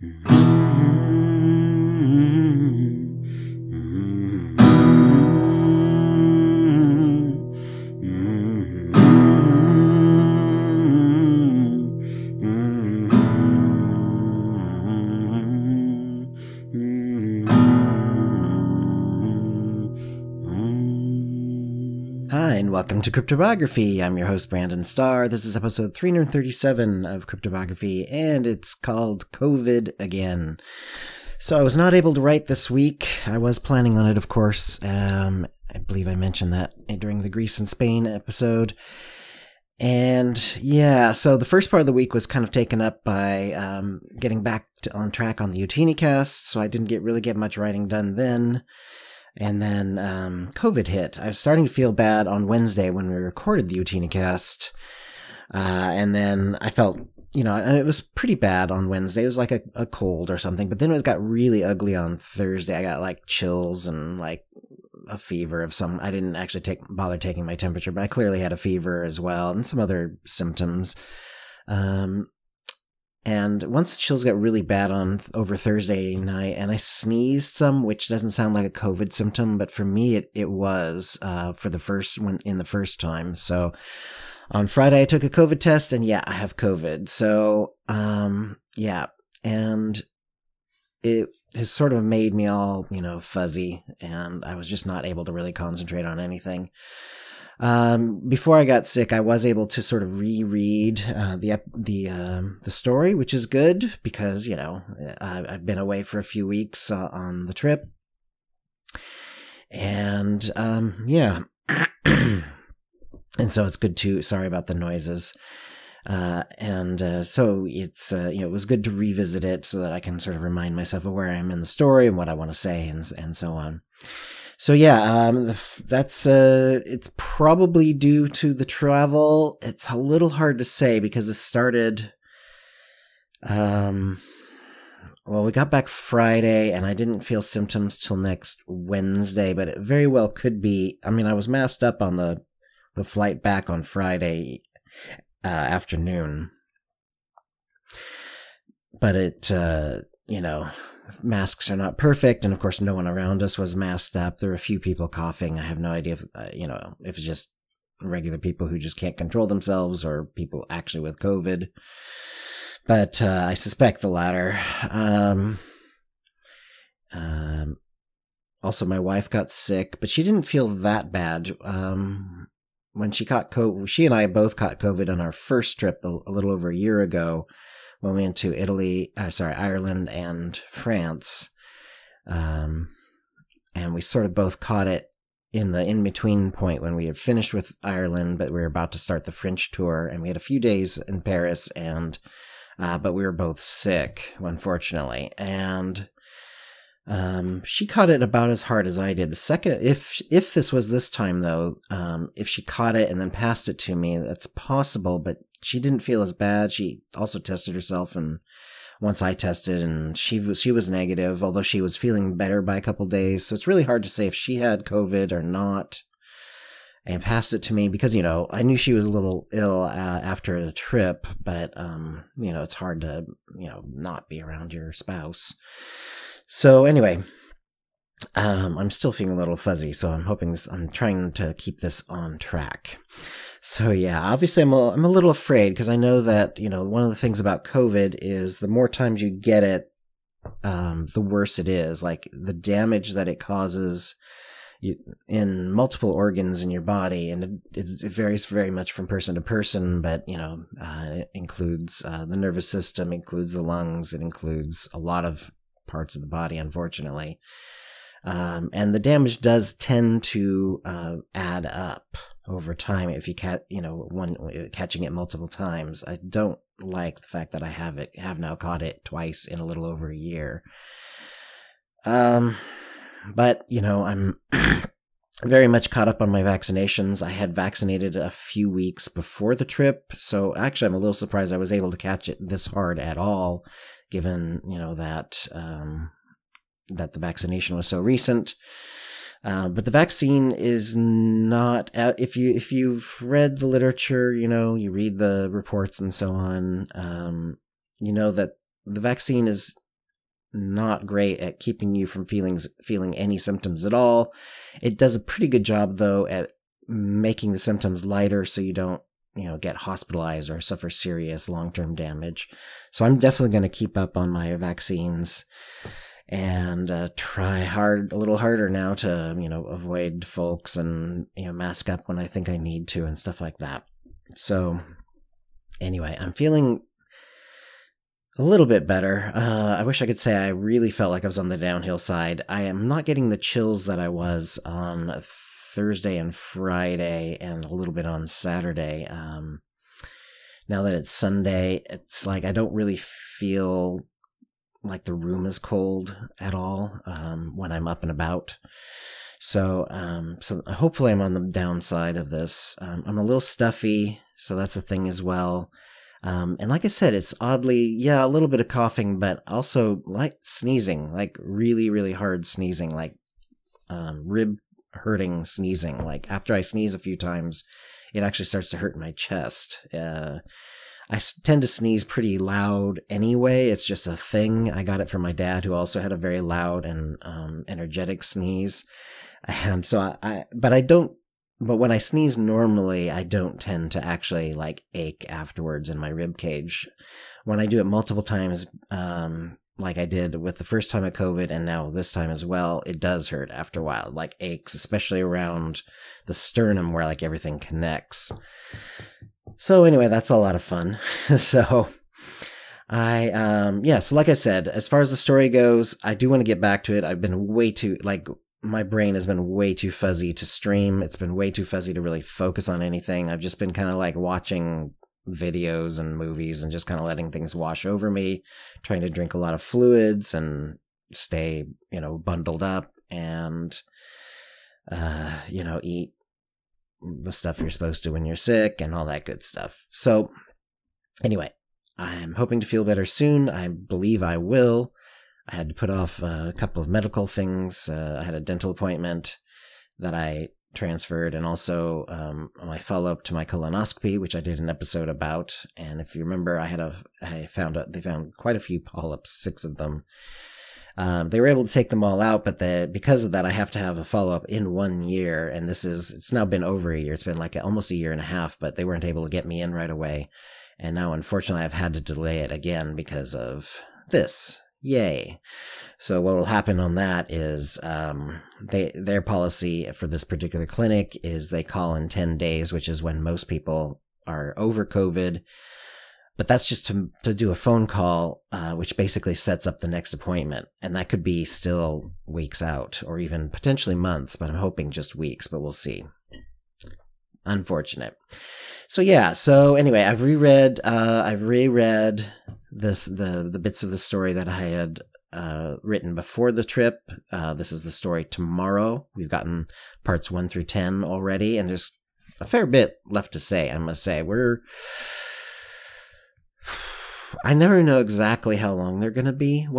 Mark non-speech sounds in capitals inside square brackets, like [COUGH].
Hi, and welcome to Cryptobiography. I'm your host, Brandon Starr. This is episode 337 of Cryptobiography, and it's called COVID Again. So I was not able to write this week. I was planning on it, of course. Um, I believe I mentioned that during the Greece and Spain episode. And yeah, so the first part of the week was kind of taken up by um, getting back to, on track on the Utini cast, so I didn't get really get much writing done then. And then um, COVID hit. I was starting to feel bad on Wednesday when we recorded the Utini cast. Uh, and then I felt, you know, and it was pretty bad on Wednesday. It was like a, a cold or something. But then it got really ugly on Thursday. I got like chills and like a fever of some. I didn't actually take bother taking my temperature, but I clearly had a fever as well and some other symptoms. Um, and once the chills got really bad on over Thursday night, and I sneezed some, which doesn't sound like a COVID symptom, but for me it it was uh, for the first when in the first time. So on Friday I took a COVID test, and yeah, I have COVID. So um, yeah, and it has sort of made me all you know fuzzy, and I was just not able to really concentrate on anything. Um, before I got sick, I was able to sort of reread uh, the the um, the story, which is good because you know I've been away for a few weeks uh, on the trip, and um, yeah, [CLEARS THROAT] and so it's good to. Sorry about the noises. Uh, and uh, so it's uh, you know it was good to revisit it so that I can sort of remind myself of where I am in the story and what I want to say and and so on. So yeah, um, that's uh, it's probably due to the travel. It's a little hard to say because it started. Um, well, we got back Friday, and I didn't feel symptoms till next Wednesday, but it very well could be. I mean, I was masked up on the the flight back on Friday uh, afternoon, but it, uh, you know, masks are not perfect, and of course, no one around us was masked up. There were a few people coughing. I have no idea if uh, you know if it's just regular people who just can't control themselves or people actually with COVID. But uh, I suspect the latter. Um, um, also, my wife got sick, but she didn't feel that bad. Um, when she caught COVID, she and I both caught COVID on our first trip a, a little over a year ago when we went to Italy, uh, sorry, Ireland and France. Um, and we sort of both caught it in the in between point when we had finished with Ireland, but we were about to start the French tour, and we had a few days in Paris, and uh, but we were both sick, unfortunately, and um, she caught it about as hard as I did. The second, if if this was this time though, um, if she caught it and then passed it to me, that's possible, but she didn't feel as bad. She also tested herself, and once I tested, and she was she was negative, although she was feeling better by a couple days. So it's really hard to say if she had COVID or not. And passed it to me because you know I knew she was a little ill uh, after the trip, but um, you know it's hard to you know not be around your spouse. So anyway, um, I'm still feeling a little fuzzy, so I'm hoping this, I'm trying to keep this on track. So yeah, obviously I'm a, I'm a little afraid because I know that, you know, one of the things about COVID is the more times you get it, um, the worse it is. Like the damage that it causes in multiple organs in your body, and it, it, varies very much from person to person. But you know, uh, it includes uh, the nervous system, includes the lungs, it includes a lot of parts of the body, unfortunately. Um, and the damage does tend to uh, add up over time if you catch you know one catching it multiple times. I don't like the fact that I have it have now caught it twice in a little over a year. Um, but you know I'm [CLEARS THROAT] very much caught up on my vaccinations. I had vaccinated a few weeks before the trip, so actually I'm a little surprised I was able to catch it this hard at all, given you know that um, that the vaccination was so recent. Uh, but the vaccine is not. Uh, if you if you've read the literature, you know you read the reports and so on. Um, you know that the vaccine is not great at keeping you from feelings feeling any symptoms at all. It does a pretty good job though at making the symptoms lighter so you don't you know get hospitalized or suffer serious long-term damage. So I'm definitely going to keep up on my vaccines and uh, try hard a little harder now to you know avoid folks and you know mask up when I think I need to and stuff like that. So anyway, I'm feeling a little bit better. Uh, I wish I could say I really felt like I was on the downhill side. I am not getting the chills that I was on Thursday and Friday, and a little bit on Saturday. Um, now that it's Sunday, it's like I don't really feel like the room is cold at all um, when I'm up and about. So, um, so hopefully I'm on the downside of this. Um, I'm a little stuffy, so that's a thing as well. Um, and like I said, it's oddly, yeah, a little bit of coughing, but also like sneezing, like really, really hard sneezing, like um, rib hurting sneezing. Like after I sneeze a few times, it actually starts to hurt my chest. Uh, I tend to sneeze pretty loud anyway. It's just a thing. I got it from my dad, who also had a very loud and um, energetic sneeze. And so I, I, but I don't but when I sneeze normally, I don't tend to actually like ache afterwards in my rib cage. When I do it multiple times, um, like I did with the first time of COVID and now this time as well, it does hurt after a while, like aches, especially around the sternum where like everything connects. So anyway, that's a lot of fun. [LAUGHS] so I um yeah, so like I said, as far as the story goes, I do want to get back to it. I've been way too like my brain has been way too fuzzy to stream. It's been way too fuzzy to really focus on anything. I've just been kind of like watching videos and movies and just kind of letting things wash over me, trying to drink a lot of fluids and stay, you know, bundled up and, uh, you know, eat the stuff you're supposed to when you're sick and all that good stuff. So, anyway, I'm hoping to feel better soon. I believe I will. I had to put off a couple of medical things. Uh, I had a dental appointment that I transferred, and also um, my follow up to my colonoscopy, which I did an episode about. And if you remember, I had a I found a, they found quite a few polyps, six of them. Um, they were able to take them all out, but the, because of that, I have to have a follow up in one year. And this is, it's now been over a year. It's been like almost a year and a half, but they weren't able to get me in right away. And now, unfortunately, I've had to delay it again because of this. Yay. So what will happen on that is um, they their policy for this particular clinic is they call in 10 days, which is when most people are over COVID. But that's just to to do a phone call, uh, which basically sets up the next appointment, and that could be still weeks out, or even potentially months. But I'm hoping just weeks, but we'll see. Unfortunate. So yeah. So anyway, I've reread. Uh, I've reread this the the bits of the story that I had uh, written before the trip. Uh, this is the story tomorrow. We've gotten parts one through ten already, and there's a fair bit left to say. I must say we're. I never know exactly how long they're going to be when